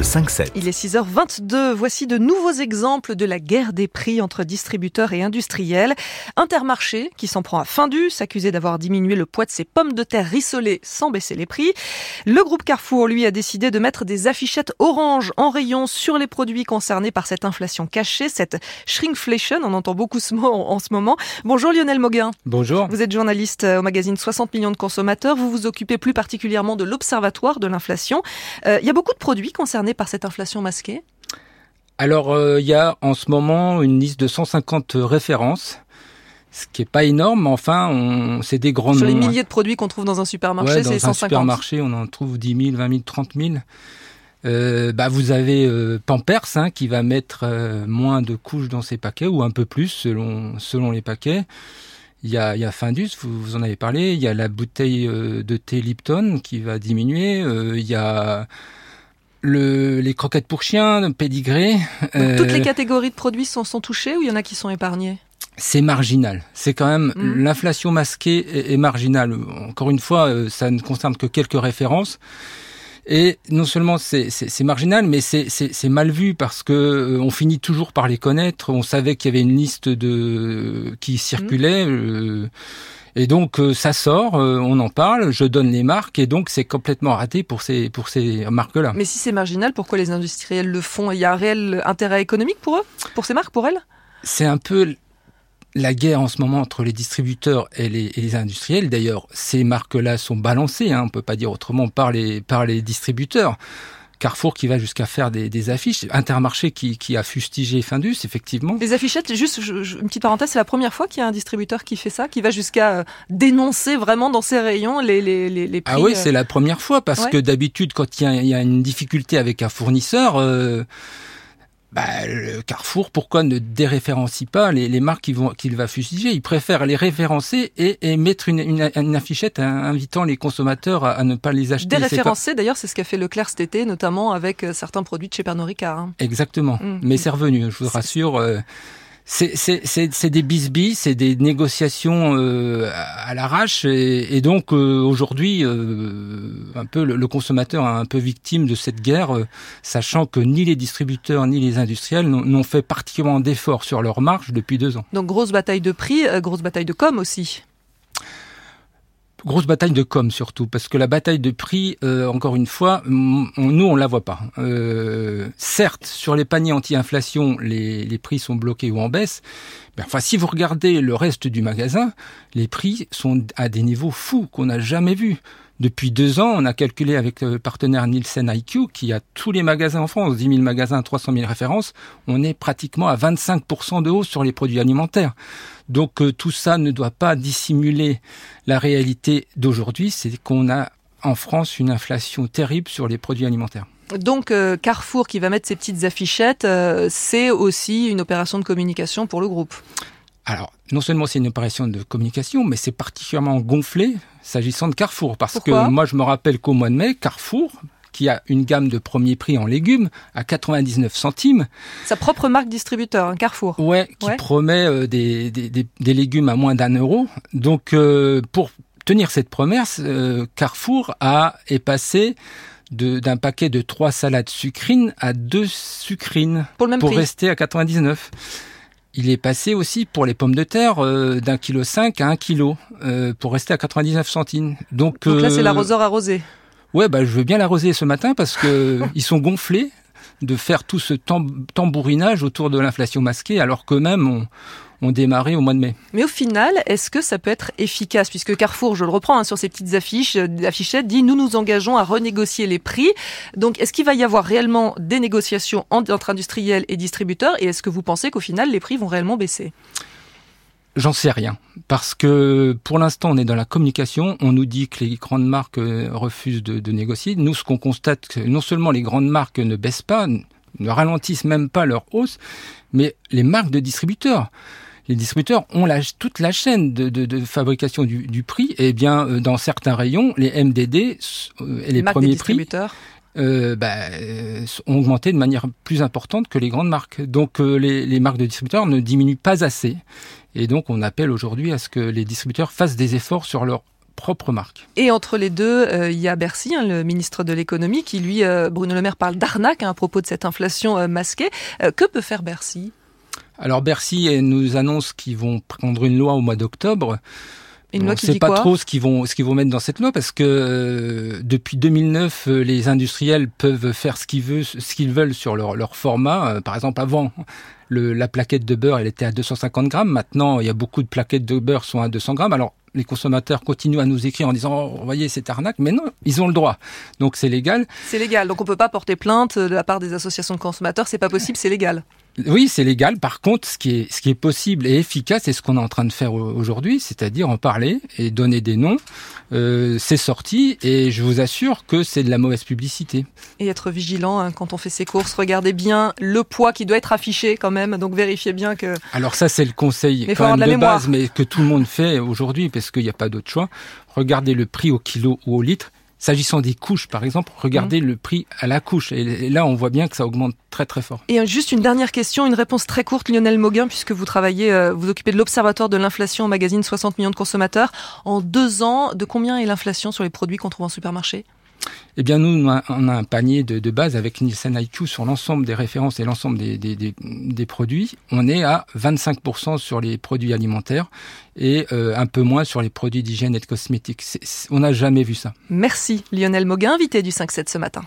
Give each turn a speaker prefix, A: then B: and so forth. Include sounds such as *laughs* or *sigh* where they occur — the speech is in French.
A: Le 5-7.
B: Il est 6h22. Voici de nouveaux exemples de la guerre des prix entre distributeurs et industriels. Intermarché, qui s'en prend à Findus, accusé d'avoir diminué le poids de ses pommes de terre rissolées sans baisser les prix. Le groupe Carrefour, lui, a décidé de mettre des affichettes orange en rayon sur les produits concernés par cette inflation cachée, cette shrinkflation. On entend beaucoup ce mot en, ce moment. Bonjour Lionel Moguin.
C: Bonjour.
B: Vous êtes journaliste au magazine 60 millions de consommateurs. Vous vous occupez plus particulièrement de l'observatoire de l'inflation. Euh, il y a beaucoup de produits concernés par cette inflation masquée
C: Alors, euh, il y a en ce moment une liste de 150 références, ce qui est pas énorme, mais enfin, on, c'est des grands
B: Sur les
C: hein.
B: milliers de produits qu'on trouve dans un supermarché,
C: Ouais,
B: c'est
C: dans un
B: 150.
C: supermarché, on en trouve 10 000, 20 000, 30 000. Euh, bah, vous avez euh, Pampers hein, qui va mettre euh, moins de couches dans ses paquets ou un peu plus selon selon les paquets. Il y a, il y a Findus, vous, vous en avez parlé. Il y a la bouteille de thé Lipton qui va diminuer. Il y a le, les croquettes pour chiens, pédigré.
B: Donc, toutes les
C: Euh,
B: catégories de produits sont, sont touchées ou il y en a qui sont épargnés
C: c'est marginal. C'est quand même
B: Mhm.
C: l'inflation masquée est, est marginale. Encore une fois, euh, ça ne concerne que quelques références. Et non seulement c'est marginal, mais c'est mal vu parce que euh, on finit toujours par les connaître. On savait qu'il y avait une liste de qui circulait. euh, et donc euh, ça sort, euh, on en parle, je donne les marques et donc c'est complètement raté pour ces pour ces marques-là.
B: Mais si c'est marginal, pourquoi les industriels le font? Il y a un réel intérêt économique pour eux? Pour ces marques, pour elles?
C: C'est un peu la guerre en ce moment entre les distributeurs et les, et les industriels. D'ailleurs, ces marques-là sont balancées, hein, on peut pas dire autrement, par les, par les distributeurs. Carrefour qui va jusqu'à faire des, des affiches, Intermarché qui, qui a fustigé Findus, effectivement.
B: Les affichettes, juste je- je- une petite parenthèse, c'est la première fois qu'il y a un distributeur qui fait ça, qui va jusqu'à euh, dénoncer vraiment dans ses rayons les, les, les, les prix.
C: Ah oui,
B: euh,
C: c'est la première fois parce
B: Ouais.
C: que d'habitude, quand il y, a, il y a une difficulté avec un fournisseur, euh, bah, le Carrefour, pourquoi ne déréférencie pas les, les marques qu'il va fustiger? Il préfère les référencer et, et mettre une, une, une affichette invitant les consommateurs à, à ne pas les acheter.
B: Déréférencé, d'ailleurs, c'est ce qu'a fait Leclerc cet été, notamment avec euh, certains produits de chez Pernod Ricard. hein.
C: Exactement.
B: Mm.
C: Mais c'est revenu, je vous rassure. euh, c'est- des bisbis, c'est des négociations euh, à l'arrache, et, donc euh, aujourd'hui, euh, un peu le, consommateur est un peu victime de cette guerre, sachant que ni les distributeurs ni les industriels n'ont fait particulièrement d'efforts sur leur marge depuis deux ans.
B: Donc grosse bataille de prix, grosse bataille de com aussi.
C: Grosse bataille de com surtout, parce que la bataille de prix, euh, encore une fois, nous on la voit pas. Euh, certes, sur les paniers anti-inflation, les, les prix sont bloqués ou en baisse. Mais enfin, si vous regardez le reste du magasin, les prix sont à des niveaux fous qu'on n'a jamais vus. Depuis deux ans, on a calculé avec le partenaire Nielsen IQ, qui a tous les magasins en France, 10 000 magasins, 300 000 références, on est pratiquement à 25% de hausse sur les produits alimentaires. Donc euh, tout ça ne doit pas dissimuler la réalité d'aujourd'hui, c'est qu'on a en France une inflation terrible sur les produits alimentaires.
B: Donc euh, Carrefour qui va mettre ses petites affichettes, euh, c'est aussi une opération de communication pour le groupe.
C: Alors, non seulement c'est une opération de communication, mais c'est particulièrement gonflé s'agissant de Carrefour. Parce
B: Pourquoi
C: que moi, je me rappelle qu'au mois de mai, Carrefour, qui a une gamme de premier prix en légumes à 99 centimes,
B: Sa propre marque distributeur, hein, Carrefour.
C: ouais, qui
B: Ouais.
C: promet euh, des, des, des, des légumes à moins d'un euro. Donc, euh, pour tenir cette promesse, euh, Carrefour a est passé d'un paquet de trois salades sucrines à deux sucrines
B: Pour le même
C: pour
B: prix.
C: rester à 99. Il est passé aussi pour les pommes de terre euh, d'un kilo 5 à un kilo euh, pour rester à 99 centimes. Donc,
B: Donc là, c'est
C: euh,
B: l'arroseur arrosé.
C: Ouais, bah, je veux bien l'arroser ce matin parce que *laughs* ils sont gonflés de faire tout ce tam- tambourinage autour de l'inflation masquée alors qu'eux-mêmes ont, ont démarré au mois de mai.
B: Mais au final, est-ce que ça peut être efficace? Puisque Carrefour, je le reprends hein, sur ses petites affiches, euh, affichettes, dit nous nous engageons à renégocier les prix. Donc est-ce qu'il va y avoir réellement des négociations en- entre industriels et distributeurs? Et est-ce que vous pensez qu'au final, les prix vont réellement baisser?
C: J'en sais rien. Parce que pour l'instant, on est dans la communication. On nous dit que les grandes marques euh, refusent de, de négocier. Nous, ce qu'on constate, que non seulement les grandes marques ne baissent pas, ne ralentissent même pas leur hausse, mais les marques de distributeurs. Les distributeurs ont la, toute la chaîne de, de, de fabrication du, du prix. Et bien, euh, dans certains rayons, les MDD euh, et les premiers prix euh, bah, ont augmenté de manière plus importante que les grandes marques. Donc euh, les, les marques de distributeurs ne diminuent pas assez. Et donc on appelle aujourd'hui à ce que les distributeurs fassent des efforts sur leur propre marque.
B: Et entre les deux, euh, il y a Bercy, hein, le ministre de l'économie, qui lui, euh, Bruno Le Maire, parle d'arnaque hein, à propos de cette inflation euh, masquée. que peut faire Bercy?
C: Alors Bercy nous annonce qu'ils vont prendre une loi au mois d'octobre.
B: Une loi
C: on ne sait pas trop ce qu'ils vont ce qu'ils vont mettre dans cette loi parce que depuis 2009 les industriels peuvent faire ce qu'ils veulent ce qu'ils veulent sur leur, leur format. Par exemple avant le, la plaquette de beurre elle était à 250 grammes. Maintenant il y a beaucoup de plaquettes de beurre sont à 200 grammes. Alors les consommateurs continuent à nous écrire en disant oh, voyez c'est arnaque. Mais non ils ont le droit. Donc c'est légal.
B: C'est légal. Donc on peut pas porter plainte de la part des associations de consommateurs. C'est pas possible. C'est légal
C: oui, c'est légal. Par contre, ce qui est, ce qui est possible et efficace, c'est ce qu'on est en train de faire aujourd'hui, c'est-à-dire en parler et donner des noms. Euh, c'est sorti et je vous assure que c'est de la mauvaise publicité.
B: Et être vigilant hein, quand on fait ses courses, regardez bien le poids qui doit être affiché quand même, donc vérifiez bien que.
C: Alors ça, c'est le conseil quand même de, base, mais que tout le monde fait aujourd'hui parce qu'il n'y a pas d'autre choix. Regardez le prix au kilo ou au litre S'agissant des couches, par exemple, regardez mmh. le prix à la couche. Et là, on voit bien que ça augmente très très fort.
B: Et juste une dernière question, une réponse très courte, Lionel Mauguin, puisque vous travaillez, euh, vous occupez de l'Observatoire de l'inflation au magazine 60 millions de consommateurs. En deux ans, de combien est l'inflation sur les produits qu'on trouve en supermarché?
C: Eh bien, nous, on a un panier de, base avec Nielsen IQ sur l'ensemble des références et l'ensemble des, produits. On est à 25% sur les produits alimentaires et euh, un peu moins sur les produits d'hygiène et de cosmétiques. on n'a jamais vu ça.
B: Merci Lionel Moguin, invité du 5-7 ce matin.